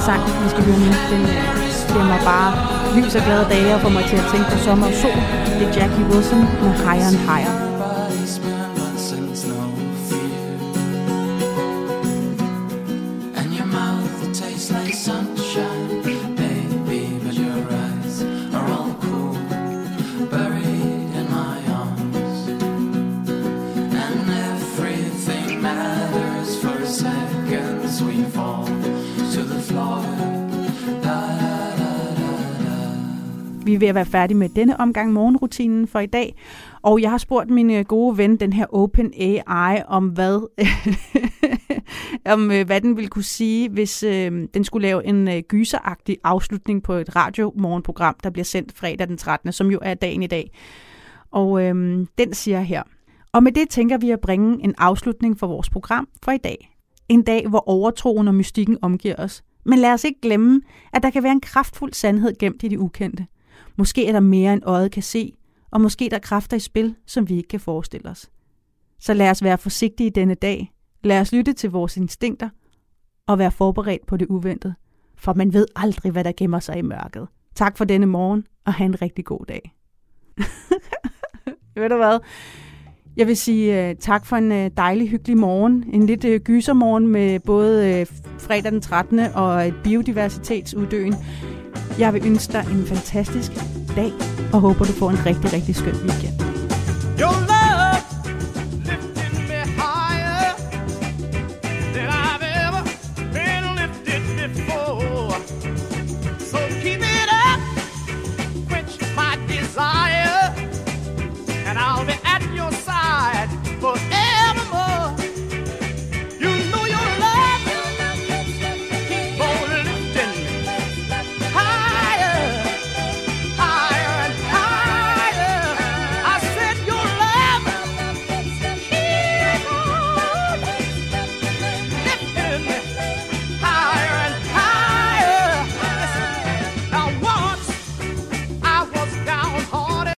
sang, vi skal høre nu, den øh, giver mig bare lys og glade dage og får mig til at tænke på sommer og sol. Det er Jackie Wilson med Higher and Higher. Ved at være færdig med denne omgang morgenrutinen for i dag. Og jeg har spurgt min øh, gode ven, den her Open AI, om hvad, om, øh, hvad den ville kunne sige, hvis øh, den skulle lave en øh, gyseragtig afslutning på et radiomorgenprogram, der bliver sendt fredag den 13., som jo er dagen i dag. Og øh, den siger her. Og med det tænker vi at bringe en afslutning for vores program for i dag. En dag, hvor overtroen og mystikken omgiver os. Men lad os ikke glemme, at der kan være en kraftfuld sandhed gemt i det ukendte. Måske er der mere end øjet kan se, og måske er der kræfter i spil, som vi ikke kan forestille os. Så lad os være forsigtige denne dag. Lad os lytte til vores instinkter og være forberedt på det uventede. For man ved aldrig, hvad der gemmer sig i mørket. Tak for denne morgen, og have en rigtig god dag. Ved du hvad? Jeg vil sige uh, tak for en uh, dejlig, hyggelig morgen. En lidt uh, gysermorgen med både uh, fredag den 13. og et biodiversitetsuddøen. Jeg vil ønske dig en fantastisk dag, og håber, du får en rigtig, rigtig skøn weekend. Your